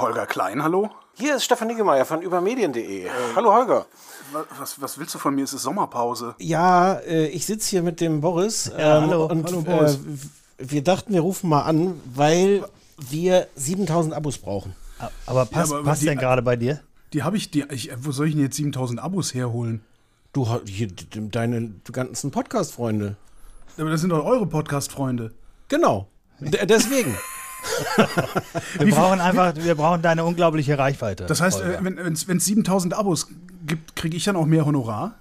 Holger Klein, hallo? Hier ist Stefan Niggemeier von übermedien.de. hallo Holger. Was, was, willst du von mir? Es ist Sommerpause. Ja, äh, ich sitze hier mit dem Boris. Ja, hallo. Und Hallo, Boris. Äh, wir dachten, wir rufen mal an, weil wir 7000 Abos brauchen. Aber passt, Ja, aber passt die- denn gerade bei dir? Die habe ich, die, ich, wo soll ich denn jetzt 7000 Abos herholen? Du hier deine ganzen Podcast-Freunde. Aber das sind doch eure Podcast-Freunde. Genau. D deswegen. Wir brauchen einfach, wir brauchen deine unglaubliche Reichweite. Das heißt, Holger. äh, wenn es 7000 Abos gibt, kriege ich dann auch mehr Honorar?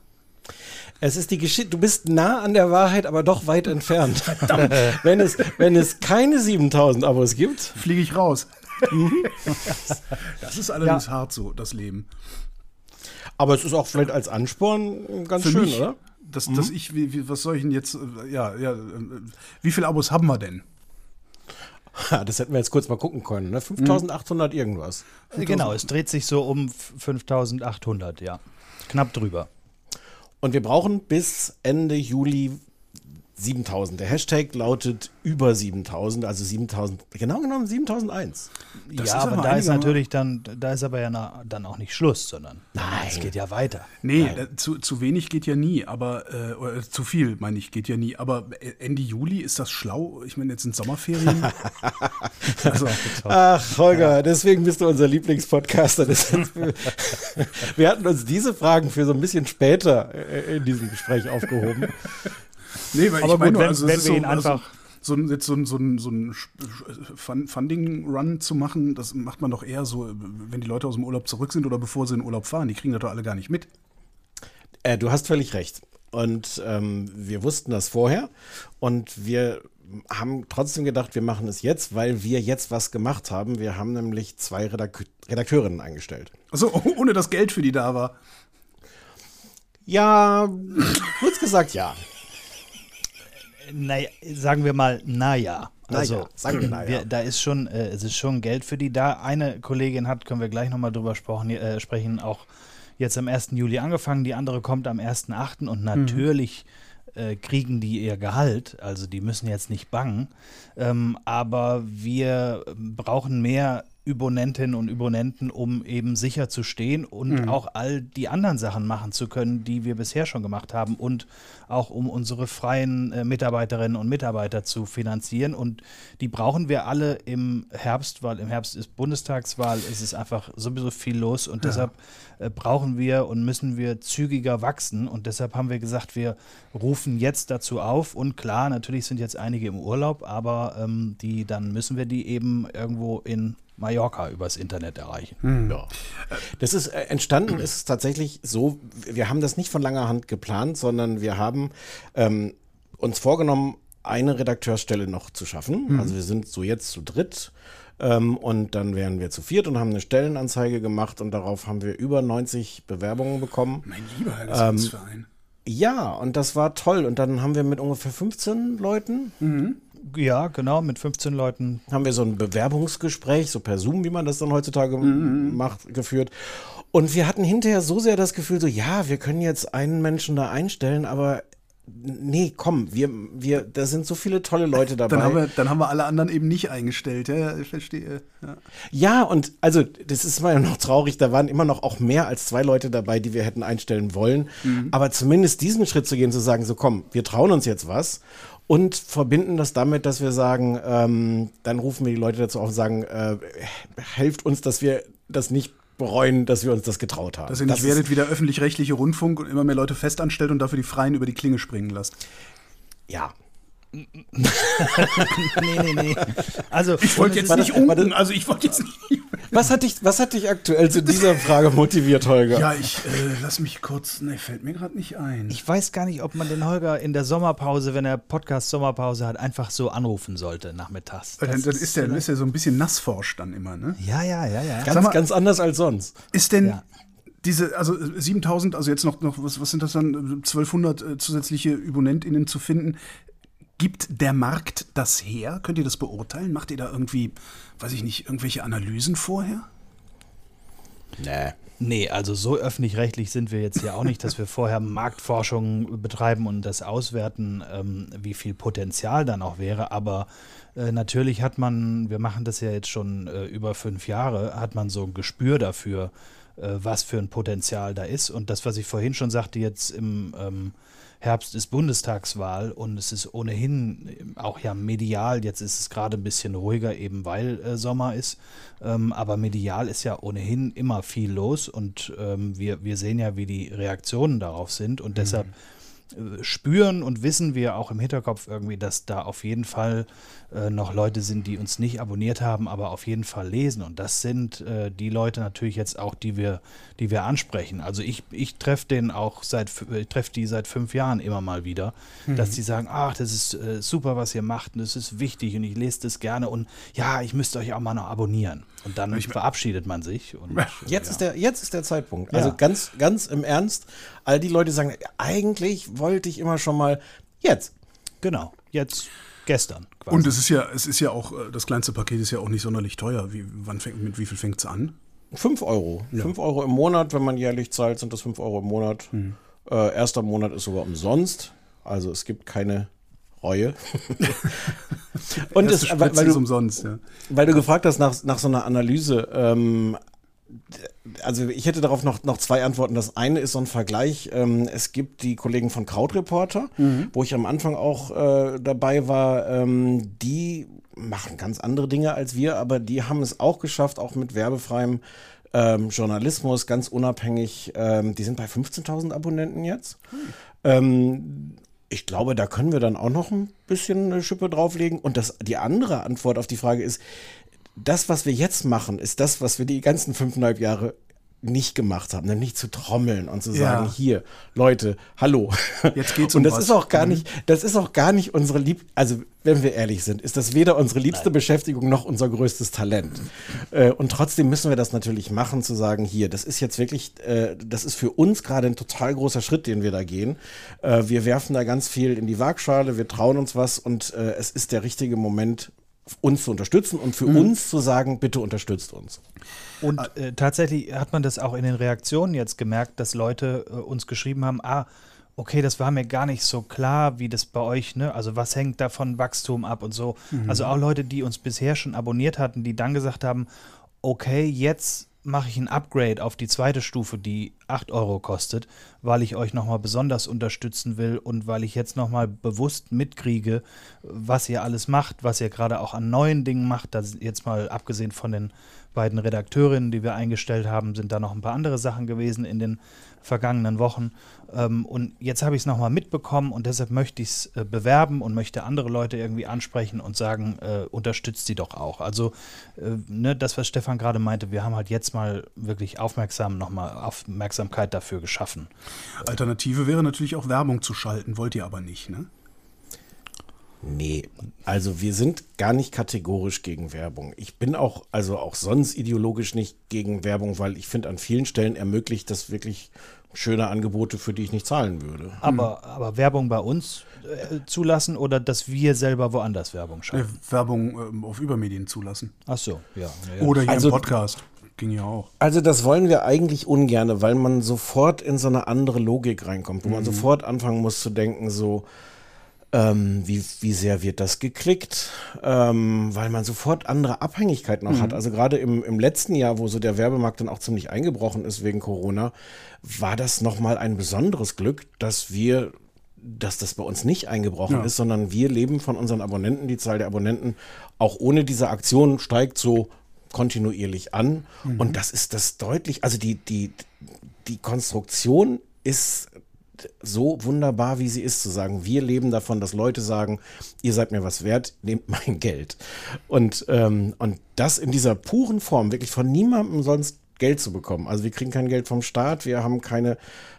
Es ist die Geschichte, du bist nah an der Wahrheit, aber doch weit entfernt. Verdammt. wenn, es, wenn es keine 7000 Abos gibt, Fliege ich raus. das ist allerdings hart so, das Leben. aber es ist auch vielleicht als Ansporn ganz Für schön, mich, oder? Dass, dass ich, wie, wie, was soll ich denn jetzt, äh, ja, ja, äh, wie viele Abos haben wir denn? Das hätten wir jetzt kurz mal gucken können. Ne? 5800 irgendwas. genau, es dreht sich so um 5800, ja. Knapp drüber. Und wir brauchen bis Ende Juli 7000. Der Hashtag lautet über 7000, also 7000, genau genommen 7001. Das ja, aber aber da ist natürlich dann, da ist aber ja na, dann auch nicht Schluss, sondern Nein. es geht ja weiter. Nee, da, zu, zu wenig geht ja nie, aber äh, oder zu viel, meine ich, geht ja nie. Aber äh, Ende Juli ist das schlau? Ich meine, jetzt sind Sommerferien. also, Ach, Holger, deswegen bist du unser Lieblingspodcaster. Wir hatten uns diese Fragen für so ein bisschen später äh, in diesem Gespräch aufgehoben. Nee, weil Aber ich meine, gut, wenn- also, wenn wir ihn einfach- so ein, jetzt so ein, so ein, so ein Fun- Funding-Run zu machen, das macht man doch eher so, wenn die Leute aus dem Urlaub zurück sind oder bevor sie in den Urlaub fahren. Die kriegen das doch alle gar nicht mit. Äh, du hast völlig recht. Und ähm, wir wussten das vorher. Und wir haben trotzdem gedacht, wir machen es jetzt, weil wir jetzt was gemacht haben. Wir haben nämlich zwei Redak Redakteurinnen eingestellt. Also ohne dass Geld für die da war. Ja, kurz gesagt, ja. Naja, sagen wir mal, naja. Na Also, ja, sagen wir na ja. wir, da ist schon, äh, es ist schon Geld für die da. Eine Kollegin hat, können wir gleich nochmal drüber sprechen, äh, sprechen, auch jetzt am 1. Juli angefangen. Die andere kommt am 1.8. und natürlich äh, kriegen die ihr Gehalt. Also die müssen jetzt nicht bangen. Ähm, aber wir brauchen mehr Übonentinnen und Übonenten, um eben sicher zu stehen und auch all die anderen Sachen machen zu können, die wir bisher schon gemacht haben und auch um unsere freien äh, Mitarbeiterinnen und Mitarbeiter zu finanzieren. Und die brauchen wir alle im Herbst, weil im Herbst ist Bundestagswahl, es ist einfach sowieso viel los und deshalb äh, brauchen wir und müssen wir zügiger wachsen. Und deshalb haben wir gesagt, wir rufen jetzt dazu auf. Und klar, natürlich sind jetzt einige im Urlaub, aber ähm, die, dann müssen wir die eben irgendwo in Mallorca übers Internet erreichen. Ja. Das ist äh, entstanden, ist es tatsächlich so, wir haben das nicht von langer Hand geplant, sondern wir haben ähm, uns vorgenommen, eine Redakteursstelle noch zu schaffen. Also wir sind so jetzt zu dritt. Ähm, und dann wären wir zu viert und haben eine Stellenanzeige gemacht und darauf haben wir über 90 Bewerbungen bekommen. Mein lieber Herr Gesangsverein. Ja, und das war toll. Und dann haben wir mit ungefähr 15 Leuten Ja, genau, mit 15 Leuten. haben wir so ein Bewerbungsgespräch, so per Zoom, wie man das dann heutzutage macht, geführt. Und wir hatten hinterher so sehr das Gefühl, so, ja, wir können jetzt einen Menschen da einstellen, aber nee, komm, wir, wir, da sind so viele tolle Leute dabei. Dann haben, wir, dann haben wir alle anderen eben nicht eingestellt. Ja, ja, ich verstehe. Ja. Ja, und also das ist immer noch traurig, da waren immer noch auch mehr als zwei Leute dabei, die wir hätten einstellen wollen. Aber zumindest diesen Schritt zu gehen, zu sagen, so komm, wir trauen uns jetzt was und verbinden das damit, dass wir sagen, ähm, dann rufen wir die Leute dazu auf und sagen, äh, helft uns, dass wir das nicht bereuen, dass wir uns das getraut haben. Dass ihr nicht ist- werdet wie der öffentlich-rechtliche Rundfunk und immer mehr Leute festanstellt und dafür die Freien über die Klinge springen lasst. Ja. Nee, nee, nee. Also, Ich wollte jetzt nicht warte. also ich wollte jetzt nicht. Was hat dich, was hat dich aktuell zu dieser Frage motiviert, Holger? Ja, ich äh, lass mich kurz. Ne, fällt mir gerade nicht ein. ich weiß gar nicht, ob man den Holger in der Sommerpause, wenn er Podcast Sommerpause hat, einfach so anrufen sollte nachmittags. Weil dann, dann ist der, ist der so ein bisschen nassforsch dann immer, ne? Ja, ja, ja, ja. Ganz, mal- ganz anders als sonst. Ist denn Ja. diese, also äh, 7000, also jetzt noch, noch was, was sind das dann, äh, 1200 äh, zusätzliche ÜbonentInnen zu finden? Gibt der Markt das her? Könnt ihr das beurteilen? Macht ihr da irgendwie, weiß ich nicht, irgendwelche Analysen vorher? Nee. Nee, also so öffentlich-rechtlich sind wir jetzt ja auch nicht, dass wir vorher Marktforschung betreiben und das auswerten, ähm, wie viel Potenzial dann auch wäre. Aber äh, natürlich hat man, wir machen das ja jetzt schon äh, über fünf Jahre, hat man so ein Gespür dafür, äh, was für ein Potenzial da ist. Und das, was ich vorhin schon sagte, jetzt im ähm, Herbst ist Bundestagswahl und es ist ohnehin auch ja medial, jetzt ist es gerade ein bisschen ruhiger, eben weil äh, Sommer ist, ähm, aber medial ist ja ohnehin immer viel los und ähm, wir, wir sehen ja, wie die Reaktionen darauf sind und mhm. deshalb äh, spüren und wissen wir auch im Hinterkopf irgendwie, dass da auf jeden Fall äh, noch Leute sind, die uns nicht abonniert haben, aber auf jeden Fall lesen. Und das sind äh, die Leute natürlich jetzt auch, die wir, die wir ansprechen. Also ich, ich treffe den auch seit, ich treffe die seit fünf Jahren immer mal wieder, mhm. dass die sagen, ach, das ist äh, super, was ihr macht und das ist wichtig und ich lese das gerne und ja, ich müsste euch auch mal noch abonnieren. Und dann ich, verabschiedet man sich. Und, jetzt, ja. ist der, jetzt ist der Zeitpunkt. Also ja. ganz, ganz im Ernst, all die Leute sagen, eigentlich wollte ich immer schon mal jetzt. Genau, jetzt gestern. Quasi. Und es ist ja, es ist ja auch, äh, das kleinste Paket ist ja auch nicht sonderlich teuer. Wie, wann fängt, mit wie viel fängt es an? 5 Euro. Ja. 5 Euro im Monat, wenn man jährlich zahlt, sind das 5 Euro im Monat. Mhm. Äh, erster Monat ist sogar umsonst. Also es gibt keine Reue. Und es, weil, weil, du, umsonst, ja. weil du gefragt hast nach, nach so einer Analyse, ähm, also ich hätte darauf noch, noch zwei Antworten. Das eine ist so ein Vergleich. Ähm, es gibt die Kollegen von Krautreporter, mhm. wo ich am Anfang auch äh, dabei war. Ähm, die machen ganz andere Dinge als wir, aber die haben es auch geschafft, auch mit werbefreiem ähm, Journalismus, ganz unabhängig. Ähm, die sind bei 15.000 Abonnenten jetzt. Mhm. ich glaube, da können wir dann auch noch ein bisschen eine Schippe drauflegen. Und das, die andere Antwort auf die Frage ist, das, was wir jetzt machen, ist das, was wir die ganzen fünfeinhalb Jahre nicht gemacht haben, nämlich zu trommeln und zu sagen, ja. hier, Leute, hallo. Jetzt geht's um Und das was. ist auch gar mhm. nicht, das ist auch gar nicht unsere lieb, also wenn wir ehrlich sind, ist das weder unsere liebste Nein. Beschäftigung noch unser größtes Talent. Äh, und trotzdem müssen wir das natürlich machen, zu sagen, hier, das ist jetzt wirklich, äh, das ist für uns gerade ein total großer Schritt, den wir da gehen. Äh, wir werfen da ganz viel in die Waagschale, wir trauen uns was und äh, es ist der richtige Moment, uns zu unterstützen und für mhm. uns zu sagen, bitte unterstützt uns. Und äh, tatsächlich hat man das auch in den Reaktionen jetzt gemerkt, dass Leute äh, uns geschrieben haben, ah, okay, das war mir gar nicht so klar, wie das bei euch, ne? Also was hängt da von Wachstum ab und so. Mhm. Also auch Leute, die uns bisher schon abonniert hatten, die dann gesagt haben, okay, jetzt mache ich ein Upgrade auf die zweite Stufe, die 8 Euro kostet, weil ich euch nochmal besonders unterstützen will und weil ich jetzt nochmal bewusst mitkriege, was ihr alles macht, was ihr gerade auch an neuen Dingen macht. Das jetzt mal abgesehen von den beiden Redakteurinnen, die wir eingestellt haben, sind da noch ein paar andere Sachen gewesen in den vergangenen Wochen. Ähm, und jetzt habe ich es nochmal mitbekommen und deshalb möchte ich es äh, bewerben und möchte andere Leute irgendwie ansprechen und sagen, äh, unterstützt sie doch auch. Also äh, ne, das, was Stefan gerade meinte, wir haben halt jetzt mal wirklich aufmerksam nochmal Aufmerksamkeit dafür geschaffen. Alternative wäre natürlich auch Werbung zu schalten, wollt ihr aber nicht, ne? Nee, also wir sind gar nicht kategorisch gegen Werbung. Ich bin auch, also auch sonst ideologisch nicht gegen Werbung, weil ich finde, an vielen Stellen ermöglicht das wirklich schöne Angebote, für die ich nicht zahlen würde. Aber, hm. aber Werbung bei uns äh, zulassen oder dass wir selber woanders Werbung schalten? Äh, Werbung äh, auf Übermedien zulassen. Ach so, ja. ja. Oder hier also, im Podcast. Ging ja auch. Also das wollen wir eigentlich ungerne, weil man sofort in so eine andere Logik reinkommt, wo mhm. man sofort anfangen muss zu denken, so, ähm, wie, wie sehr wird das geklickt, ähm, weil man sofort andere Abhängigkeiten noch mhm. hat. Also gerade im, im letzten Jahr, wo so der Werbemarkt dann auch ziemlich eingebrochen ist wegen Corona, war das nochmal ein besonderes Glück, dass wir dass das bei uns nicht eingebrochen ja. ist, sondern wir leben von unseren Abonnenten. Die Zahl der Abonnenten auch ohne diese Aktion steigt so kontinuierlich an. Mhm. Und das ist das deutlich, also die, die, die Konstruktion ist so wunderbar, wie sie ist, zu sagen, wir leben davon, dass Leute sagen, ihr seid mir was wert, nehmt mein Geld. Und, ähm, und das in dieser puren Form, wirklich von niemandem sonst Geld zu bekommen. Also wir kriegen kein Geld vom Staat, wir haben keine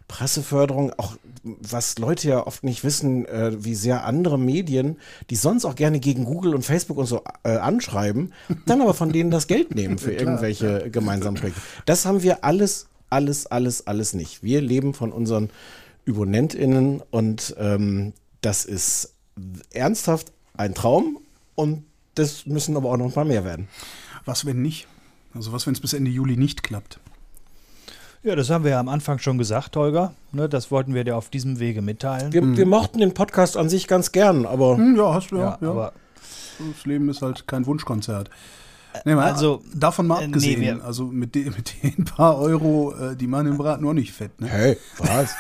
Presseförderung, auch was Leute ja oft nicht wissen, äh, wie sehr andere Medien, die sonst auch gerne gegen Google und Facebook und so äh, anschreiben, dann aber von denen das Geld nehmen für irgendwelche ja. gemeinsamen Projekte. Das haben wir alles, alles, alles, alles nicht. Wir leben von unseren ÜbonentInnen und ähm, das ist ernsthaft ein Traum und das müssen aber auch noch ein paar mehr werden. Was, wenn nicht? Also was, wenn es bis Ende Juli nicht klappt? Ja, das haben wir ja am Anfang schon gesagt, Holger. Ne, das wollten wir dir auf diesem Wege mitteilen. Wir, wir mochten den Podcast an sich ganz gern, aber Hm, ja, hast du ja. ja, ja. aber das Leben ist halt kein Wunschkonzert. Nee, mal, also, davon mal äh, nee, abgesehen, wir- also mit, den, mit den paar Euro, äh, die machen den Braten noch nicht fett. Ne? hey, was?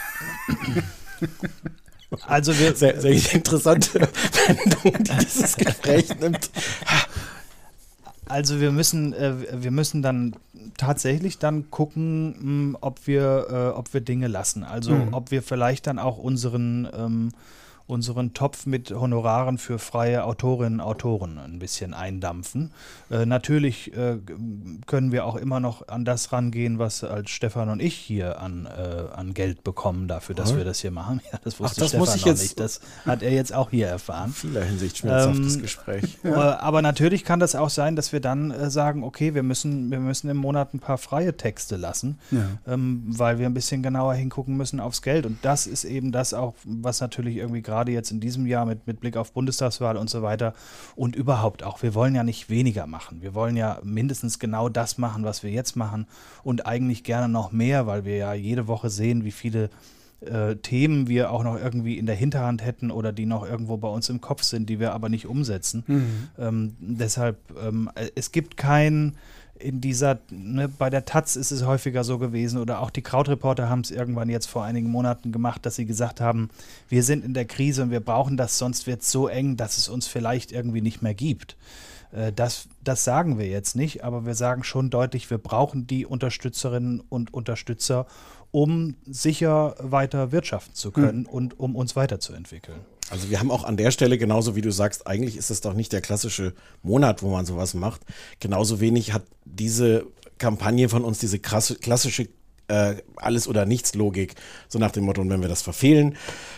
also wir, Sehr, sehr interessante Wendung, die dieses Gespräch nimmt. Also wir müssen, äh, wir müssen dann tatsächlich dann gucken, mh, ob wir, äh, ob wir Dinge lassen. Also Mhm. ob wir vielleicht dann auch unseren, ähm, unseren Topf mit Honoraren für freie Autorinnen und Autoren ein bisschen eindampfen. Äh, natürlich äh, können wir auch immer noch an das rangehen, was als Stefan und ich hier an, äh, an Geld bekommen dafür, dass Ah. wir das hier machen. Ja, das wusste das Stefan muss ich noch jetzt- nicht. Das hat er jetzt auch hier erfahren. In vieler Hinsicht schmerzhaftes Ähm, Gespräch. Äh, Aber natürlich kann das auch sein, dass wir dann äh, sagen, okay, wir müssen, wir müssen im Monat ein paar freie Texte lassen, Ja. ähm, weil wir ein bisschen genauer hingucken müssen aufs Geld. Und das ist eben das auch, was natürlich irgendwie gerade jetzt in diesem Jahr mit, mit Blick auf Bundestagswahl und so weiter und überhaupt auch, wir wollen ja nicht weniger machen. Wir wollen ja mindestens genau das machen, was wir jetzt machen und eigentlich gerne noch mehr, weil wir ja jede Woche sehen, wie viele äh, Themen wir auch noch irgendwie in der Hinterhand hätten oder die noch irgendwo bei uns im Kopf sind, die wir aber nicht umsetzen. Ähm, deshalb, ähm, äh, es gibt kein in dieser, ne, bei der Taz ist es häufiger so gewesen oder auch die Krautreporter haben es irgendwann jetzt vor einigen Monaten gemacht, dass sie gesagt haben, wir sind in der Krise und wir brauchen das, sonst wird es so eng, dass es uns vielleicht irgendwie nicht mehr gibt. Äh, Das, das sagen wir jetzt nicht, aber wir sagen schon deutlich, wir brauchen die Unterstützerinnen und Unterstützer, um sicher weiter wirtschaften zu können und um uns weiterzuentwickeln. Also wir haben auch an der Stelle, genauso wie du sagst, eigentlich ist es doch nicht der klassische Monat, wo man sowas macht. Genauso wenig hat diese Kampagne von uns diese krasse, klassische äh, Alles- oder Nichts-Logik. So nach dem Motto, und wenn wir das verfehlen,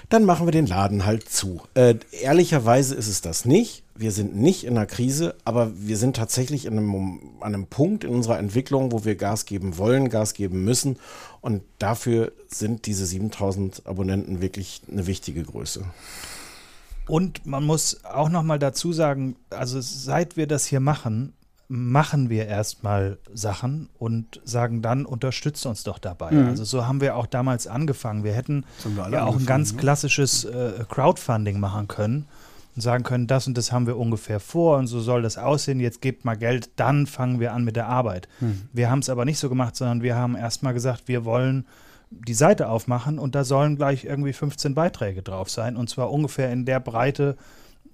dann machen wir den Laden halt zu. Äh, ehrlicherweise ist es das nicht. Wir sind nicht in einer Krise, aber wir sind tatsächlich in einem, an einem Punkt in unserer Entwicklung, wo wir Gas geben wollen, Gas geben müssen. Und dafür sind diese 7000 Abonnenten wirklich eine wichtige Größe. Und man muss auch noch mal dazu sagen, also seit wir das hier machen, machen wir erstmal Sachen und sagen dann, unterstützt uns doch dabei. Also so haben wir auch damals angefangen. Wir hätten wir ja auch ein ganz ne? klassisches äh, Crowdfunding machen können und sagen können, das und das haben wir ungefähr vor und so soll das aussehen, jetzt gebt mal Geld, dann fangen wir an mit der Arbeit. Wir haben es aber nicht so gemacht, sondern wir haben erstmal gesagt, wir wollen die Seite aufmachen und da sollen gleich irgendwie 15 Beiträge drauf sein und zwar ungefähr in der Breite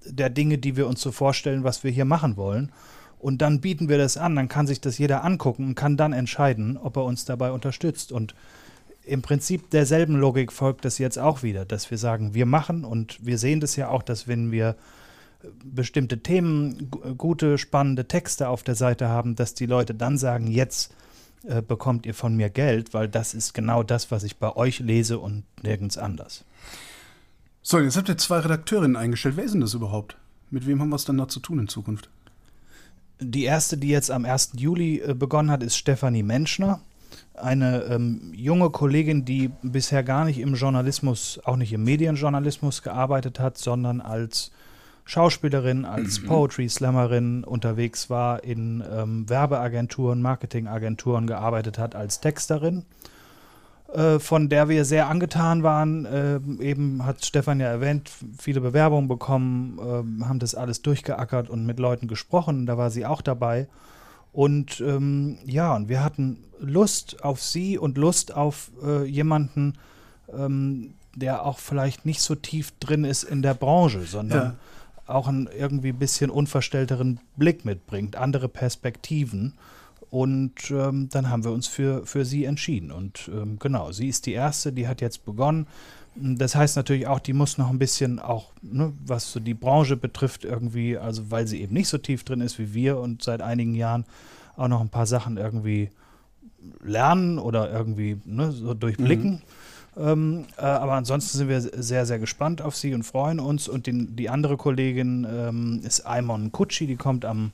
der Dinge, die wir uns so vorstellen, was wir hier machen wollen. Und dann bieten wir das an, dann kann sich das jeder angucken und kann dann entscheiden, ob er uns dabei unterstützt. Und im Prinzip derselben Logik folgt das jetzt auch wieder, dass wir sagen, wir machen und wir sehen das ja auch, dass wenn wir äh, bestimmte Themen, gu- gute, spannende Texte auf der Seite haben, dass die Leute dann sagen, jetzt äh, bekommt ihr von mir Geld, weil das ist genau das, was ich bei euch lese und nirgends anders. So, jetzt habt ihr zwei Redakteurinnen eingestellt. Wer ist denn das überhaupt? Mit wem haben wir es dann da zu tun in Zukunft? Die erste, die jetzt am 1. Juli äh, begonnen hat, ist Stefanie Menschner. Eine ähm, junge Kollegin, die bisher gar nicht im Journalismus, auch nicht im Medienjournalismus gearbeitet hat, sondern als Schauspielerin, als Poetry Slammerin unterwegs war, in ähm, Werbeagenturen, Marketingagenturen gearbeitet hat, als Texterin, äh, von der wir sehr angetan waren. Äh, eben hat Stefan ja erwähnt, viele Bewerbungen bekommen, äh, haben das alles durchgeackert und mit Leuten gesprochen. Da war sie auch dabei. Und ähm, ja, und wir hatten Lust auf sie und Lust auf äh, jemanden, ähm, der auch vielleicht nicht so tief drin ist in der Branche, sondern Ja. Auch einen irgendwie bisschen unverstellteren Blick mitbringt, andere Perspektiven. Und ähm, dann haben wir uns für, für sie entschieden. Und ähm, genau, sie ist die erste, die hat jetzt begonnen. Das heißt natürlich auch, die muss noch ein bisschen auch, ne, was so die Branche betrifft, irgendwie, also weil sie eben nicht so tief drin ist wie wir und seit einigen Jahren auch noch ein paar Sachen irgendwie lernen oder irgendwie ne, so durchblicken. Ähm, äh, aber ansonsten sind wir sehr, sehr gespannt auf sie und freuen uns. Und den, die andere Kollegin ähm, ist Aimon Kutschi, die kommt am,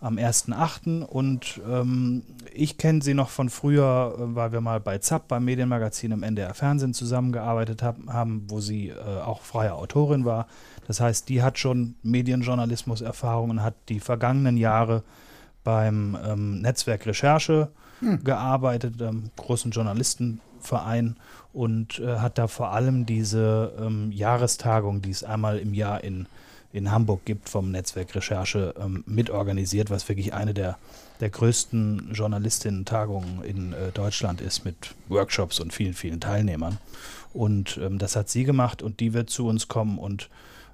am 1.8. Und ähm, ich kenne sie noch von früher, äh, weil wir mal bei ZAP, beim Medienmagazin im NDR Fernsehen zusammengearbeitet hab, haben, wo sie äh, auch freie Autorin war. Das heißt, die hat schon Medienjournalismus-Erfahrung und hat die vergangenen Jahre beim ähm, Netzwerk Recherche hm. gearbeitet, einem großen Journalistenverein und äh, hat da vor allem diese ähm, Jahrestagung, die es einmal im Jahr in, in Hamburg gibt, vom Netzwerk Recherche ähm, mitorganisiert, was wirklich eine der, der größten Journalistinnen-Tagungen in äh, Deutschland ist, mit Workshops und vielen, vielen Teilnehmern. Und ähm, das hat sie gemacht und die wird zu uns kommen und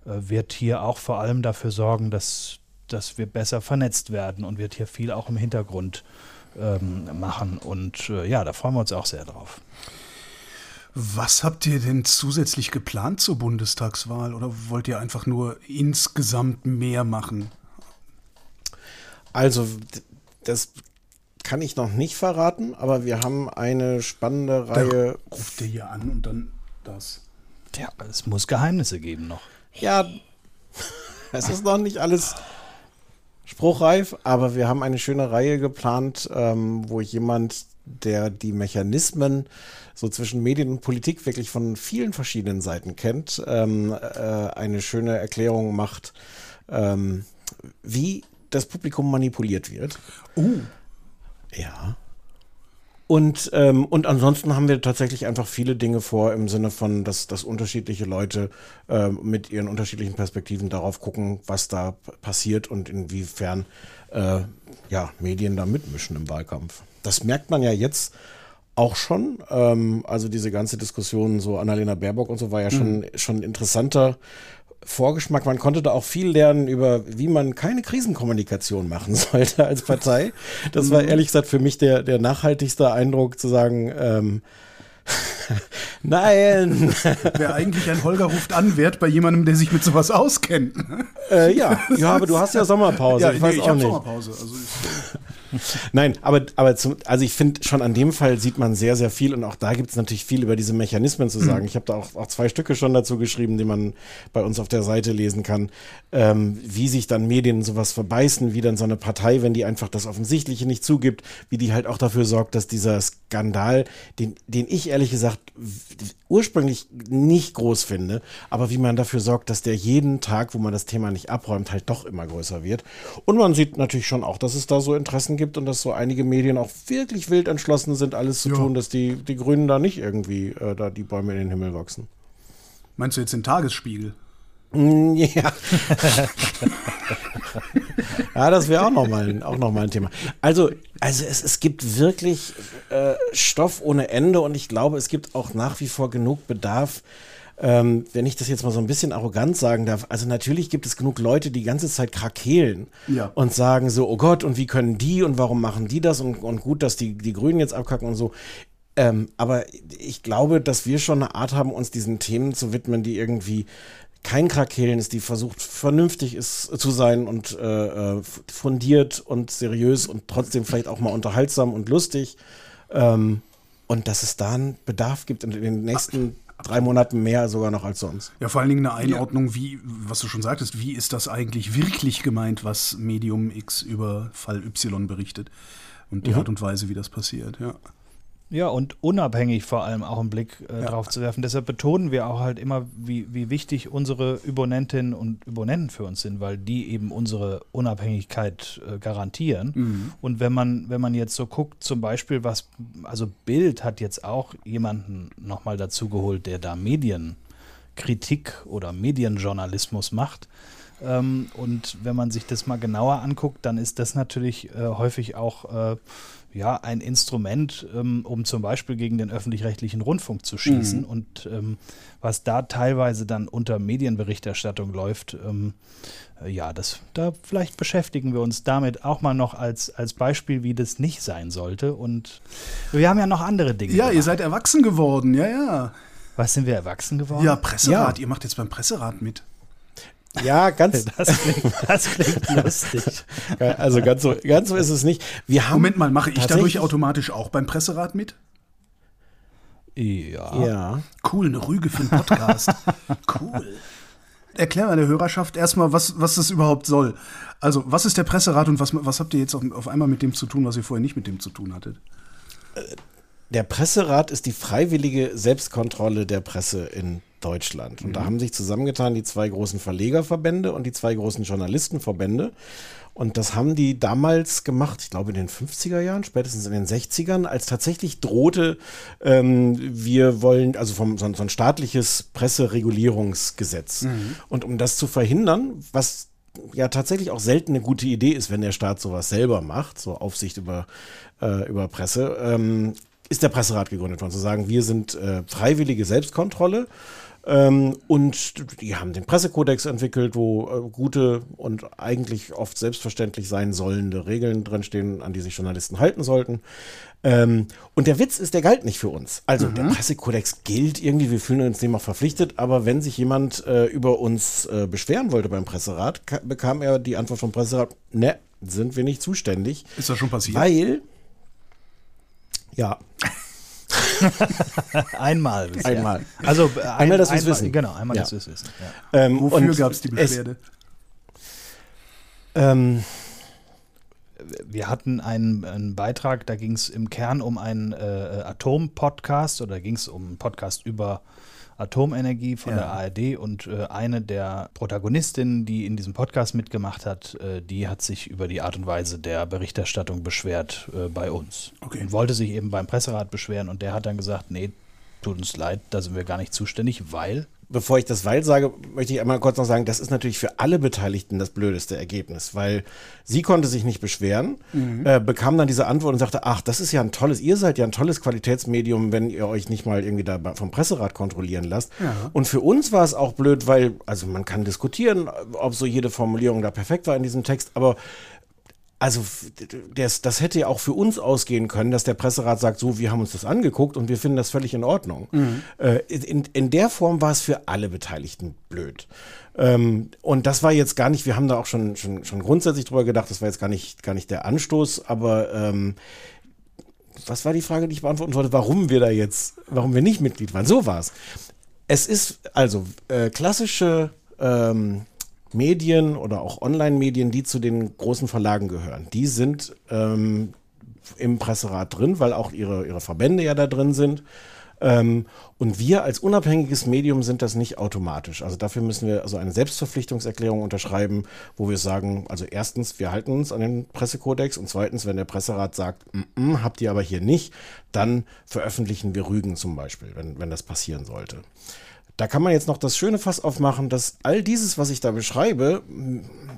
äh, wird hier auch vor allem dafür sorgen, dass, dass wir besser vernetzt werden und wird hier viel auch im Hintergrund ähm, machen. Und äh, ja, da freuen wir uns auch sehr drauf. Was habt ihr denn zusätzlich geplant zur Bundestagswahl oder wollt ihr einfach nur insgesamt mehr machen? Also, das kann ich noch nicht verraten, aber wir haben eine spannende Reihe. Da ruft ihr hier an und dann das. Ja, es muss Geheimnisse geben noch. Ja, es ist noch nicht alles spruchreif, aber wir haben eine schöne Reihe geplant, ähm, wo jemand, der die Mechanismen so zwischen Medien und Politik wirklich von vielen verschiedenen Seiten kennt, ähm, äh, eine schöne Erklärung macht, ähm, wie das Publikum manipuliert wird. Uh. Ja. Und, ähm, und ansonsten haben wir tatsächlich einfach viele Dinge vor im Sinne von, dass, dass unterschiedliche Leute äh, mit ihren unterschiedlichen Perspektiven darauf gucken, was da passiert und inwiefern äh, ja, Medien da mitmischen im Wahlkampf. Das merkt man ja jetzt auch schon. Ähm, also diese ganze Diskussion, so Annalena Baerbock und so, war ja schon, mhm. schon interessanter Vorgeschmack. Man konnte da auch viel lernen über, wie man keine Krisenkommunikation machen sollte als Partei. Das war mhm. ehrlich gesagt für mich der, der nachhaltigste Eindruck zu sagen, ähm, Nein! Wer eigentlich ein Holger ruft an wert bei jemandem, der sich mit sowas auskennt. Äh, ja, ja, aber du hast ja Sommerpause. Ja, ich weiß nee, ich auch nicht. Sommerpause. Also Nein, aber, aber zum, also ich finde schon an dem Fall sieht man sehr, sehr viel und auch da gibt es natürlich viel über diese Mechanismen zu sagen. Mhm. Ich habe da auch, auch zwei Stücke schon dazu geschrieben, die man bei uns auf der Seite lesen kann, ähm, wie sich dann Medien sowas verbeißen, wie dann so eine Partei, wenn die einfach das Offensichtliche nicht zugibt, wie die halt auch dafür sorgt, dass dieser Skandal, den, den ich ehrlich gesagt ursprünglich nicht groß finde, aber wie man dafür sorgt, dass der jeden Tag, wo man das Thema nicht abräumt, halt doch immer größer wird. Und man sieht natürlich schon auch, dass es da so Interessen gibt und dass so einige Medien auch wirklich wild entschlossen sind, alles zu ja. tun, dass die, die Grünen da nicht irgendwie äh, da die Bäume in den Himmel wachsen. Meinst du jetzt den Tagesspiegel? Mm, ja. ja, das wäre auch nochmal auch noch mal ein Thema. Also, also es, es gibt wirklich äh, Stoff ohne Ende und ich glaube, es gibt auch nach wie vor genug Bedarf, ähm, wenn ich das jetzt mal so ein bisschen arrogant sagen darf, also natürlich gibt es genug Leute, die die ganze Zeit krakehlen ja. und sagen so, oh Gott, und wie können die und warum machen die das und, und gut, dass die, die Grünen jetzt abkacken und so. Ähm, aber ich glaube, dass wir schon eine Art haben, uns diesen Themen zu widmen, die irgendwie kein Krakehlen ist, die versucht vernünftig ist zu sein und äh, äh, fundiert und seriös und trotzdem vielleicht auch mal unterhaltsam und lustig. Ähm, und dass es da einen Bedarf gibt in den nächsten drei Monaten mehr sogar noch als sonst. Ja, vor allen Dingen eine Einordnung, wie, was du schon sagtest, wie ist das eigentlich wirklich gemeint, was Medium X über Fall Y berichtet und die mhm. Art und Weise, wie das passiert, ja. Ja, und unabhängig vor allem auch einen Blick äh, ja. drauf zu werfen. Deshalb betonen wir auch halt immer, wie, wie wichtig unsere Übernentinnen und Übernenten für uns sind, weil die eben unsere Unabhängigkeit äh, garantieren. Mhm. Und wenn man, wenn man jetzt so guckt, zum Beispiel, was, also Bild hat jetzt auch jemanden nochmal dazu geholt, der da Medienkritik oder Medienjournalismus macht. Ähm, und wenn man sich das mal genauer anguckt, dann ist das natürlich äh, häufig auch äh, ja, ein Instrument, ähm, um zum Beispiel gegen den öffentlich-rechtlichen Rundfunk zu schießen. Mhm. Und ähm, was da teilweise dann unter Medienberichterstattung läuft, ähm, äh, ja, das, da vielleicht beschäftigen wir uns damit auch mal noch als, als Beispiel, wie das nicht sein sollte. Und wir haben ja noch andere Dinge. Ja, gemacht. ihr seid erwachsen geworden, ja, ja. Was sind wir erwachsen geworden? Ja, Presserat. Ja. Ihr macht jetzt beim Presserat mit. Ja, ganz. Das klingt, das klingt lustig. Also ganz so, ganz so ist es nicht. Wir haben Moment mal, mache ich dadurch automatisch auch beim Presserat mit? Ja. ja. Cool, eine Rüge für einen Podcast. cool. Erklär mal der Hörerschaft erstmal, was, was das überhaupt soll. Also, was ist der Presserat und was, was habt ihr jetzt auf, auf einmal mit dem zu tun, was ihr vorher nicht mit dem zu tun hattet? Der Presserat ist die freiwillige Selbstkontrolle der Presse in Deutschland. Und da haben sich zusammengetan die zwei großen Verlegerverbände und die zwei großen Journalistenverbände. Und das haben die damals gemacht, ich glaube in den 50er Jahren, spätestens in den 60ern, als tatsächlich drohte, ähm, wir wollen, also vom, so, so ein staatliches Presseregulierungsgesetz. Mhm. Und um das zu verhindern, was ja tatsächlich auch selten eine gute Idee ist, wenn der Staat sowas selber macht, so Aufsicht über, äh, über Presse, ähm, ist der Presserat gegründet worden, zu sagen, wir sind äh, freiwillige Selbstkontrolle ähm, und die haben den Pressekodex entwickelt, wo äh, gute und eigentlich oft selbstverständlich sein sollende Regeln drinstehen, an die sich Journalisten halten sollten. Ähm, und der Witz ist, der galt nicht für uns. Also mhm. der Pressekodex gilt irgendwie, wir fühlen uns dem auch verpflichtet, aber wenn sich jemand äh, über uns äh, beschweren wollte beim Presserat, bekam er die Antwort vom Presserat, ne, sind wir nicht zuständig. Ist das schon passiert? Weil, ja. einmal bisher. Einmal. Also äh, ein, einmal, dass wir es wissen. Genau, einmal, ja. dass wir es wissen. Ja. Ähm, Wofür gab es die Beschwerde? Ähm, wir hatten einen, einen, Beitrag, da ging es im Kern um einen äh, Atom-Podcast oder ging es um einen Podcast über Atomenergie von ja. der ARD und äh, eine der Protagonistinnen, die in diesem Podcast mitgemacht hat, äh, die hat sich über die Art und Weise der Berichterstattung beschwert äh, bei uns. Okay. Und wollte sich eben beim Presserat beschweren und der hat dann gesagt, nee, tut uns leid, da sind wir gar nicht zuständig, weil bevor ich das Weil sage, möchte ich einmal kurz noch sagen, das ist natürlich für alle Beteiligten das blödeste Ergebnis, weil sie konnte sich nicht beschweren, mhm. äh, bekam dann diese Antwort und sagte, ach, das ist ja ein tolles, ihr seid ja ein tolles Qualitätsmedium, wenn ihr euch nicht mal irgendwie da vom Presserat kontrollieren lasst. Ja. Und für uns war es auch blöd, weil, also man kann diskutieren, ob so jede Formulierung da perfekt war in diesem Text, aber also das, das hätte ja auch für uns ausgehen können, dass der Presserat sagt, so, wir haben uns das angeguckt und wir finden das völlig in Ordnung. Mhm. Äh, in, in der Form war es für alle Beteiligten blöd. Ähm, und das war jetzt gar nicht, wir haben da auch schon, schon, schon grundsätzlich drüber gedacht, das war jetzt gar nicht, gar nicht der Anstoß, aber ähm, was war die Frage, die ich beantworten wollte, warum wir da jetzt, warum wir nicht Mitglied waren? So war es. Es ist also äh, klassische ähm, Medien oder auch Online-Medien, die zu den großen Verlagen gehören, die sind ähm, im Presserat drin, weil auch ihre, ihre Verbände ja da drin sind. Ähm, und wir als unabhängiges Medium sind das nicht automatisch. Also dafür müssen wir also eine Selbstverpflichtungserklärung unterschreiben, wo wir sagen, also erstens, wir halten uns an den Pressekodex und zweitens, wenn der Presserat sagt, mm -mm, habt ihr aber hier nicht, dann veröffentlichen wir Rügen zum Beispiel, wenn, wenn das passieren sollte. Da kann man jetzt noch das schöne Fass aufmachen, dass all dieses, was ich da beschreibe,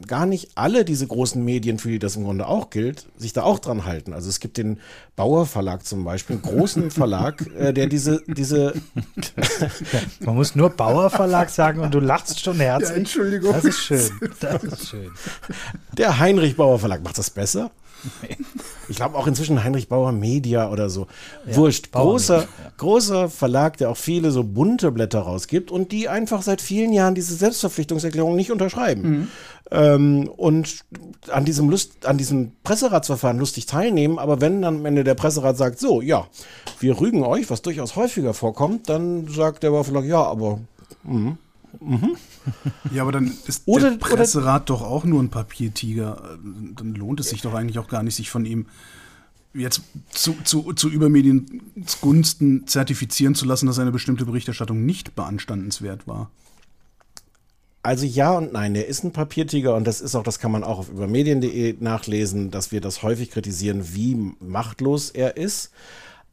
gar nicht alle diese großen Medien, für die das im Grunde auch gilt, sich da auch dran halten. Also es gibt den Bauer Verlag zum Beispiel, einen großen Verlag, äh, der diese, diese. Man muss nur Bauer Verlag sagen und du lachst schon herzlich. Ja, Entschuldigung. Das ist schön. Das ist schön. Der Heinrich Bauer Verlag macht das besser. Ich glaube auch inzwischen Heinrich Bauer Media oder so. Ja, Wurscht. Großer, ja. großer Verlag, der auch viele so bunte Blätter rausgibt und die einfach seit vielen Jahren diese Selbstverpflichtungserklärung nicht unterschreiben. Mhm. Ähm, und an diesem Lust, an diesem Presseratsverfahren lustig teilnehmen, aber wenn dann am Ende der Presserat sagt, so, ja, wir rügen euch, was durchaus häufiger vorkommt, dann sagt der Bauer ja, aber mh, Mhm. Ja, aber dann ist oder, der Presserat doch auch nur ein Papiertiger. Dann lohnt es sich doch eigentlich auch gar nicht, sich von ihm jetzt zu, zu, zu Übermediens Gunsten zertifizieren zu lassen, dass eine bestimmte Berichterstattung nicht beanstandenswert war. Also ja und nein, er ist ein Papiertiger und das ist auch, das kann man auch auf übermedien.de nachlesen, dass wir das häufig kritisieren, wie machtlos er ist.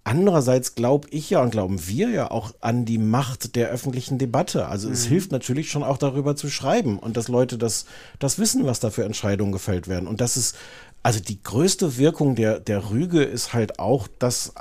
Andererseits glaube ich ja und glauben wir ja auch an die Macht der öffentlichen Debatte. Also mhm. es hilft natürlich schon auch darüber zu schreiben und dass Leute das, das wissen, was da für Entscheidungen gefällt werden. Und das ist, also die größte Wirkung der, der Rüge ist halt auch, dass,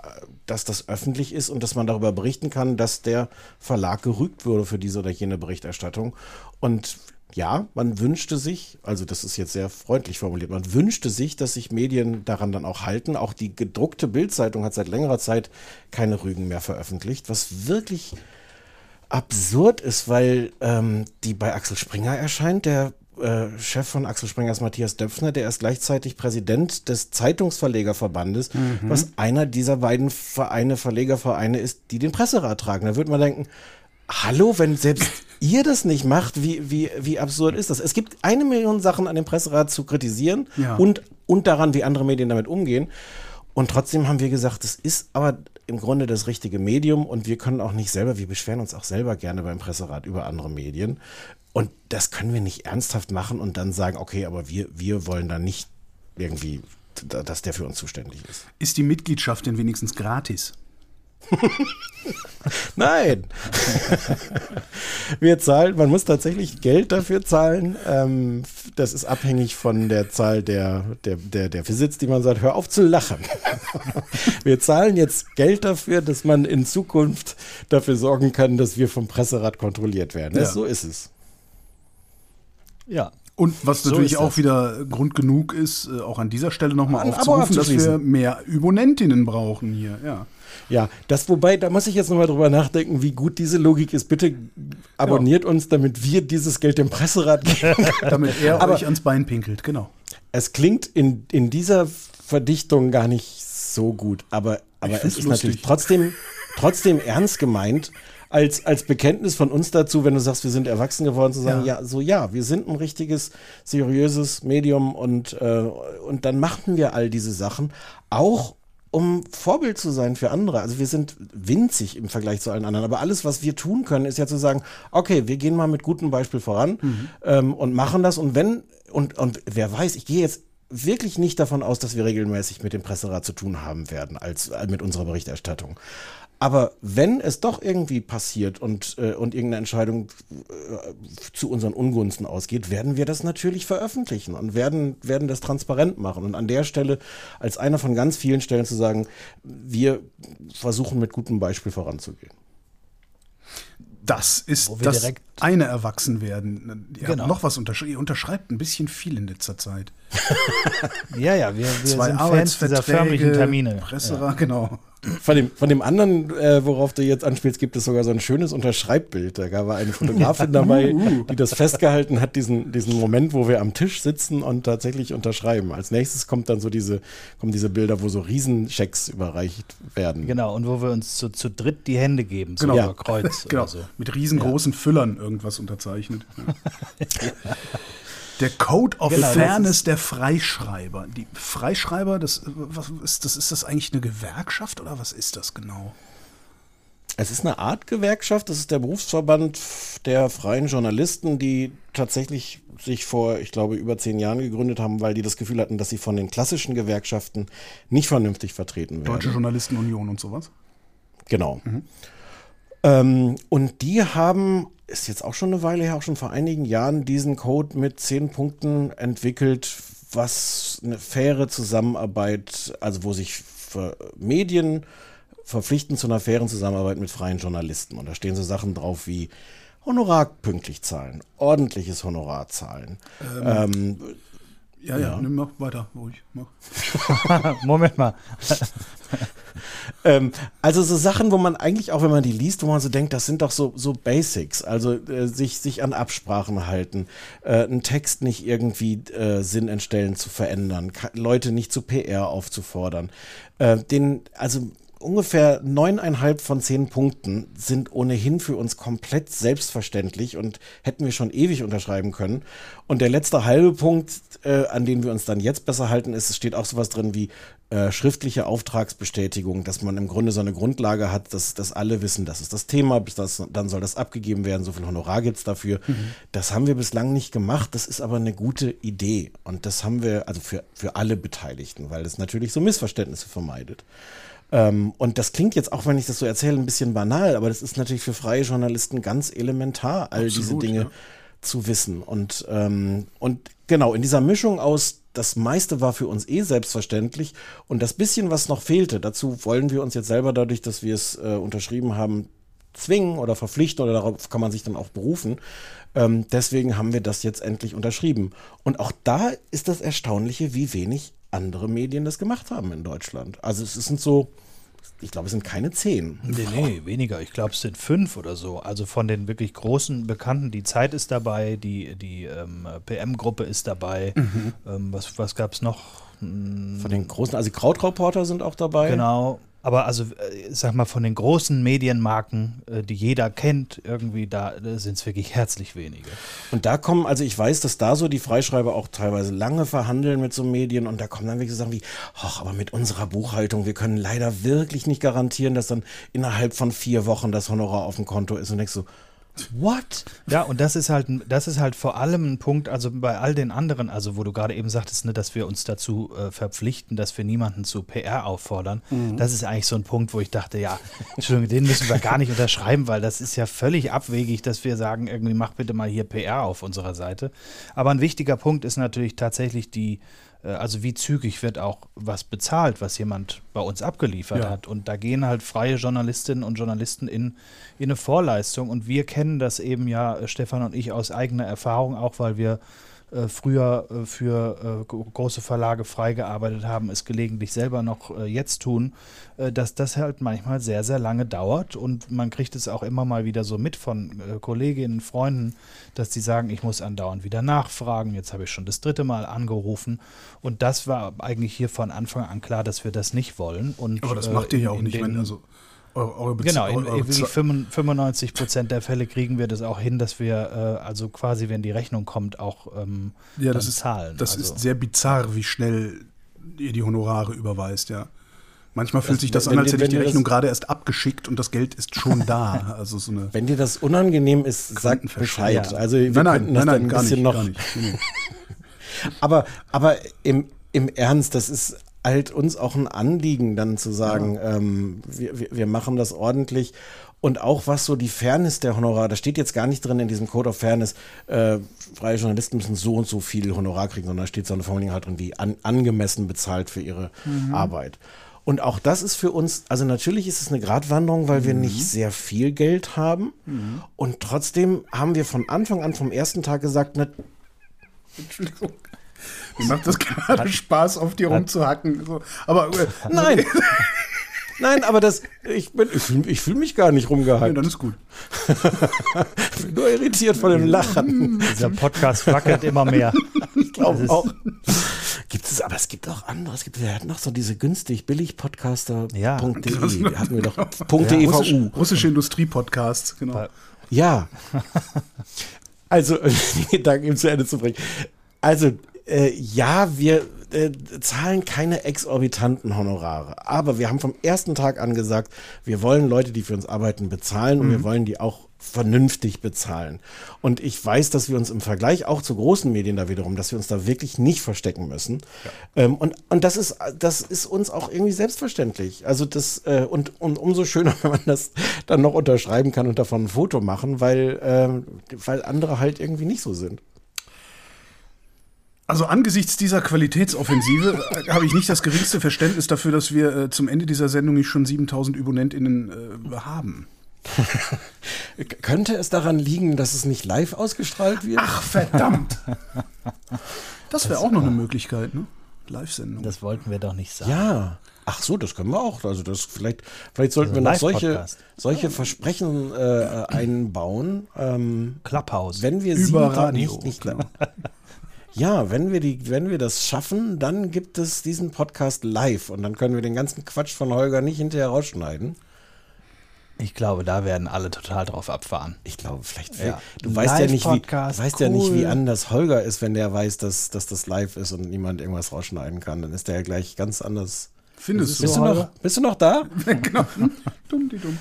dass das öffentlich ist und dass man darüber berichten kann, dass der Verlag gerügt wurde für diese oder jene Berichterstattung. Und ja, man wünschte sich, also das ist jetzt sehr freundlich formuliert, man wünschte sich, dass sich Medien daran dann auch halten. Auch die gedruckte Bildzeitung hat seit längerer Zeit keine Rügen mehr veröffentlicht, was wirklich absurd ist, weil ähm, die bei Axel Springer erscheint. Der äh, Chef von Axel Springer ist Matthias Döpfner, der ist gleichzeitig Präsident des Zeitungsverlegerverbandes, mhm. was einer dieser beiden Vereine, Verlegervereine ist, die den Presserat tragen. Da würde man denken, hallo, wenn selbst ihr das nicht macht, wie, wie, wie absurd ist das? Es gibt eine Million Sachen an dem Presserat zu kritisieren ja. und, und daran, wie andere Medien damit umgehen. Und trotzdem haben wir gesagt, das ist aber im Grunde das richtige Medium und wir können auch nicht selber, wir beschweren uns auch selber gerne beim Presserat über andere Medien. Und das können wir nicht ernsthaft machen und dann sagen, okay, aber wir, wir wollen da nicht irgendwie, dass der für uns zuständig ist. Ist die Mitgliedschaft denn wenigstens gratis? Nein. Wir zahlen, man muss tatsächlich Geld dafür zahlen. Ähm, das ist abhängig von der Zahl der, der, der, der Visits, die man sagt, hör auf zu lachen. Wir zahlen jetzt Geld dafür, dass man in Zukunft dafür sorgen kann, dass wir vom Presserat kontrolliert werden. Ja. So ist es. Ja, und was so natürlich auch wieder Grund genug ist, äh, auch an dieser Stelle nochmal aufzurufen, dass wir mehr Übonentinnen brauchen hier. Ja. Ja, das wobei, da muss ich jetzt nochmal drüber nachdenken, wie gut diese Logik ist. Bitte abonniert ja. uns, damit wir dieses Geld dem Presserat geben. damit er Aber euch ans Bein pinkelt, genau. Es klingt in, in dieser Verdichtung gar nicht so gut, aber, aber es ist lustig. natürlich trotzdem, trotzdem ernst gemeint als, als Bekenntnis von uns dazu, wenn du sagst, wir sind erwachsen geworden, zu sagen, ja, ja so ja, wir sind ein richtiges, seriöses Medium und, äh, und dann machen wir all diese Sachen, auch um Vorbild zu sein für andere. Also wir sind winzig im Vergleich zu allen anderen. Aber alles, was wir tun können, ist ja zu sagen, okay, wir gehen mal mit gutem Beispiel voran mhm. ähm, und machen das. Und wenn, und, und wer weiß, ich gehe jetzt wirklich nicht davon aus, dass wir regelmäßig mit dem Presserat zu tun haben werden, als äh, mit unserer Berichterstattung. Aber wenn es doch irgendwie passiert und, äh, und irgendeine Entscheidung äh, zu unseren Ungunsten ausgeht, werden wir das natürlich veröffentlichen und werden, werden das transparent machen. Und an der Stelle, als einer von ganz vielen Stellen zu sagen, wir versuchen mit gutem Beispiel voranzugehen. Das ist das eine Erwachsenwerden. Ja, genau. Noch was untersch ihr unterschreibt ein bisschen viel in letzter Zeit. ja, ja, wir, wir Zwei sind Fans dieser förmlichen Termine. Presserat, ja. genau. Von dem, von dem anderen, äh, worauf du jetzt anspielst, gibt es sogar so ein schönes Unterschreibbild. Da war eine Fotografin dabei, uh, die das festgehalten hat, diesen, diesen Moment, wo wir am Tisch sitzen und tatsächlich unterschreiben. Als nächstes kommt dann so diese, kommen diese Bilder, wo so Riesenchecks überreicht werden. Genau, und wo wir uns zu, zu dritt die Hände geben, so genau. über Kreuz genau. So. Mit riesengroßen ja. Füllern irgendwas unterzeichnet. Ja. Der Code of genau, Fairness der Freischreiber. Die Freischreiber, das, was ist, das, ist das eigentlich eine Gewerkschaft oder was ist das genau? Es ist eine Art Gewerkschaft, das ist der Berufsverband der freien Journalisten, die tatsächlich sich vor, ich glaube, über zehn Jahren gegründet haben, weil die das Gefühl hatten, dass sie von den klassischen Gewerkschaften nicht vernünftig vertreten werden. Deutsche Journalistenunion und sowas? Genau. Mhm. Ähm, und die haben ist jetzt auch schon eine Weile her, auch schon vor einigen Jahren, diesen Code mit zehn Punkten entwickelt, was eine faire Zusammenarbeit, also wo sich Medien verpflichten zu einer fairen Zusammenarbeit mit freien Journalisten. Und da stehen so Sachen drauf wie Honorar pünktlich zahlen, ordentliches Honorar zahlen. Ähm, ähm, ja, ja, ja. Nimm mach weiter, ruhig. Mach. Moment mal. Ähm, also so Sachen, wo man eigentlich auch, wenn man die liest, wo man so denkt, das sind doch so, so Basics. Also äh, sich, sich an Absprachen halten, äh, einen Text nicht irgendwie äh, sinnentstellend zu verändern, Leute nicht zu PR aufzufordern. Äh, den, also ungefähr neuneinhalb von zehn Punkten sind ohnehin für uns komplett selbstverständlich und hätten wir schon ewig unterschreiben können. Und der letzte halbe Punkt, äh, an den wir uns dann jetzt besser halten, ist, es steht auch sowas drin wie äh, schriftliche Auftragsbestätigung, dass man im Grunde so eine Grundlage hat, dass, dass alle wissen, das ist das Thema, bis das, dann soll das abgegeben werden, so viel Honorar gibt es dafür. Mhm. Das haben wir bislang nicht gemacht, das ist aber eine gute Idee. Und das haben wir, also für, für alle Beteiligten, weil das natürlich so Missverständnisse vermeidet. Ähm, und das klingt jetzt, auch wenn ich das so erzähle, ein bisschen banal, aber das ist natürlich für freie Journalisten ganz elementar, all Absolut, diese Dinge ja. zu wissen. Und, ähm, und genau, in dieser Mischung aus, das meiste war für uns eh selbstverständlich und das bisschen, was noch fehlte, dazu wollen wir uns jetzt selber dadurch, dass wir es äh, unterschrieben haben, zwingen oder verpflichten oder darauf kann man sich dann auch berufen. Ähm, deswegen haben wir das jetzt endlich unterschrieben. Und auch da ist das Erstaunliche, wie wenig andere Medien das gemacht haben in Deutschland. Also es sind so, ich glaube, es sind keine zehn. Nee, nee, weniger. Ich glaube, es sind fünf oder so. Also von den wirklich großen Bekannten, die Zeit ist dabei, die, die ähm, PM-Gruppe ist dabei. Mhm. Ähm, was was gab es noch? Von den großen, also Krautreporter sind auch dabei. Genau. Aber also, äh, sag mal, von den großen Medienmarken, äh, die jeder kennt, irgendwie, da sind es wirklich herzlich wenige. Und da kommen, also ich weiß, dass da so die Freischreiber auch teilweise lange verhandeln mit so Medien und da kommen dann wirklich Sachen wie, ach, aber mit unserer Buchhaltung, wir können leider wirklich nicht garantieren, dass dann innerhalb von vier Wochen das Honorar auf dem Konto ist und denkst so, What? Ja, und das ist halt, das ist halt vor allem ein Punkt, also bei all den anderen, also wo du gerade eben sagtest, ne, dass wir uns dazu äh, verpflichten, dass wir niemanden zu PR auffordern. Mhm. Das ist eigentlich so ein Punkt, wo ich dachte, ja, Entschuldigung, den müssen wir gar nicht unterschreiben, weil das ist ja völlig abwegig, dass wir sagen, irgendwie mach bitte mal hier PR auf unserer Seite. Aber ein wichtiger Punkt ist natürlich tatsächlich die also wie zügig wird auch was bezahlt, was jemand bei uns abgeliefert ja. hat. Und da gehen halt freie Journalistinnen und Journalisten in, in eine Vorleistung. Und wir kennen das eben ja, äh, Stefan und ich, aus eigener Erfahrung, auch weil wir äh, früher äh, für äh, große Verlage freigearbeitet haben, es gelegentlich selber noch jetzt tun, dass das halt manchmal sehr, sehr lange dauert. Und man kriegt es auch immer mal wieder so mit von Kolleginnen, Freunden, dass die sagen, ich muss andauernd wieder nachfragen, jetzt habe ich schon das dritte Mal angerufen. Und das war eigentlich hier von Anfang an klar, dass wir das nicht wollen. Und, Aber das macht ihr ja auch nicht, wenn also eure, eure genau, in eure 95 Prozent der Fälle kriegen wir das auch hin, dass wir äh, also quasi, wenn die Rechnung kommt, auch ähm, ja, das ist, zahlen. Das also. ist sehr bizarr, wie schnell ihr die Honorare überweist, ja. Manchmal fühlt das, sich das an, als hätte ich die Rechnung gerade erst abgeschickt und das Geld ist schon da. Also so eine wenn dir das unangenehm ist, sag Bescheid. Ja. Also wir nein, nein, nein, nein, gar nicht, noch. Gar nicht. aber aber im, im Ernst, das ist halt uns auch ein Anliegen, dann zu sagen, ja. ähm, wir, wir machen das ordentlich. Und auch was so die Fairness der Honorar, da steht jetzt gar nicht drin in diesem Code of Fairness, äh, freie Journalisten müssen so und so viel Honorar kriegen, sondern da steht so eine Formulierung halt drin, wie an, angemessen bezahlt für ihre mhm. Arbeit. Und auch das ist für uns, also natürlich ist es eine Gratwanderung, weil wir mhm. nicht sehr viel Geld haben. Mhm. Und trotzdem haben wir von Anfang an, vom ersten Tag gesagt, na, Entschuldigung. Mir macht das gerade Spaß, auf dir rumzuhacken. So. Aber äh, nein. Nein, aber das, ich, ich fühle fühl mich gar nicht rumgehackt. Ja, dann ist gut. ich bin nur irritiert von dem Lachen. Dieser Podcast wackelt immer mehr. ich glaube auch. Gibt es, aber es gibt auch andere. Es gibt, wir hatten noch so diese günstig billig Podcaster.de. Ja. hatten wir doch. .de ja, russische, russische Industrie-Podcasts, genau. Ja. Also, den Gedanken eben zu Ende zu bringen. Also, äh, ja, wir äh, zahlen keine exorbitanten Honorare, aber wir haben vom ersten Tag an gesagt, wir wollen Leute, die für uns arbeiten, bezahlen und wir mhm. wollen die auch vernünftig bezahlen. Und ich weiß, dass wir uns im Vergleich auch zu großen Medien da wiederum, dass wir uns da wirklich nicht verstecken müssen. Ja. Ähm, und, und das ist, das ist uns auch irgendwie selbstverständlich. Also das, äh, und, und umso schöner, wenn man das dann noch unterschreiben kann und davon ein Foto machen, weil, äh, weil andere halt irgendwie nicht so sind. Also angesichts dieser Qualitätsoffensive habe ich nicht das geringste Verständnis dafür, dass wir äh, zum Ende dieser Sendung nicht schon 7000 ÜbonentInnen äh, haben. Könnte es daran liegen, dass es nicht live ausgestrahlt wird? Ach, verdammt! Das wäre auch noch eine Möglichkeit, ne? Live-Sendung. Das wollten wir doch nicht sagen. Ja. Ach so, das können wir auch. Also das vielleicht, vielleicht sollten also wir noch solche, solche Versprechen äh, einbauen. Ähm, Clubhouse. Wenn wir Über Radio. Nicht, nicht, ja, wenn wir, die, wenn wir das schaffen, dann gibt es diesen Podcast live und dann können wir den ganzen Quatsch von Holger nicht hinterher rausschneiden. Ich glaube, da werden alle total drauf abfahren. Ich glaube, vielleicht. Ja. Du weißt, ja nicht, wie, du weißt cool. ja nicht, wie anders Holger ist, wenn der weiß, dass, dass das live ist und niemand irgendwas rausschneiden kann. Dann ist der ja gleich ganz anders. Findest bist du? Noch, bist du noch da? genau. dumm, die dumm.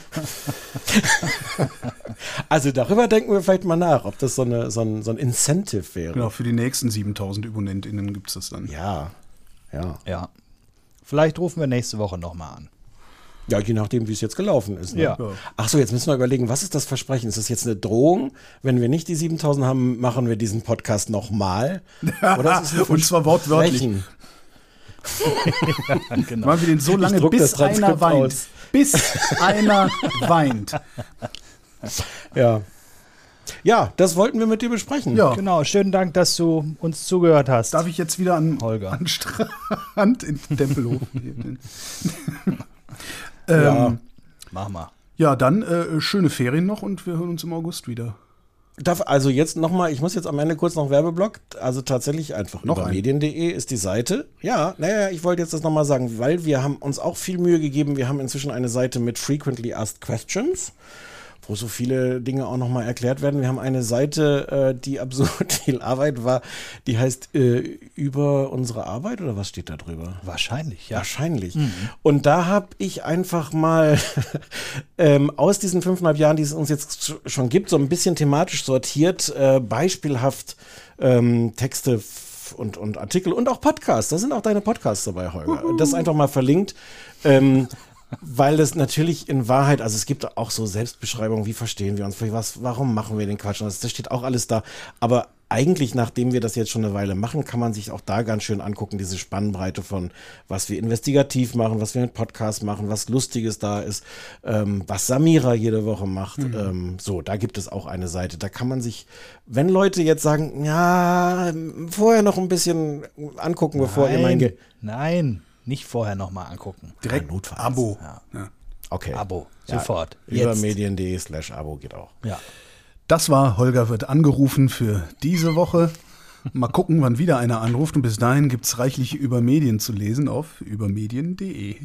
also darüber denken wir vielleicht mal nach, ob das so, eine, so, ein, so ein Incentive wäre. Genau, für die nächsten 7000 ÜbonentInnen gibt es das dann. Ja, ja. Ja. Vielleicht rufen wir nächste Woche nochmal an. Ja, je nachdem, wie es jetzt gelaufen ist. Ne? Ja. Ach so, jetzt müssen wir überlegen, was ist das Versprechen? Ist das jetzt eine Drohung? Wenn wir nicht die 7000 haben, machen wir diesen Podcast nochmal? Und zwar wortwörtlich. ja, genau. Machen wir den so lange, bis einer weint. Aus. Bis einer weint. Ja. Ja, das wollten wir mit dir besprechen. Ja. Genau, schönen Dank, dass du uns zugehört hast. Darf ich jetzt wieder an, Holger. an Strand in Tempelhof? ähm, ja, mach mal. Ja, dann äh, schöne Ferien noch und wir hören uns im August wieder. Darf also jetzt nochmal, ich muss jetzt am Ende kurz noch Werbeblock, also tatsächlich einfach Noch über medien.de ist die Seite. Ja, naja, ich wollte jetzt das nochmal sagen, weil wir haben uns auch viel Mühe gegeben. Wir haben inzwischen eine Seite mit Frequently Asked Questions, wo so viele Dinge auch nochmal erklärt werden. Wir haben eine Seite, äh, die absurd viel Arbeit war, die heißt äh, über unsere Arbeit oder was steht da drüber? Wahrscheinlich, ja. Wahrscheinlich. Und da habe ich einfach mal ähm, aus diesen fünfeinhalb Jahren, die es uns jetzt sch- schon gibt, so ein bisschen thematisch sortiert, äh, beispielhaft ähm, Texte und, und Artikel und auch Podcasts. Da sind auch deine Podcasts dabei, Holger. Das einfach mal verlinkt. Ähm, weil das natürlich in Wahrheit, also es gibt auch so Selbstbeschreibungen, wie verstehen wir uns, was, warum machen wir den Quatsch? Und Das, das steht auch alles da. Aber eigentlich, nachdem wir das jetzt schon eine Weile machen, kann man sich auch da ganz schön angucken, diese Spannbreite von, was wir investigativ machen, was wir mit Podcasts machen, was Lustiges da ist, ähm, was Samira jede Woche macht. Ähm, so, da gibt es auch eine Seite. Da kann man sich, wenn Leute jetzt sagen, ja, vorher noch ein bisschen angucken, bevor ihr mein Ge nein, nicht vorher nochmal angucken. Direkt notfalls. Abo. Ja. Ja. Okay. Abo, Ja, sofort. Über Jetzt. medien.de slash Abo geht auch. Ja. Das war Holger wird angerufen für diese Woche. Mal gucken, wann wieder einer anruft. Und bis dahin gibt es reichlich über Medien zu lesen auf übermedien.de.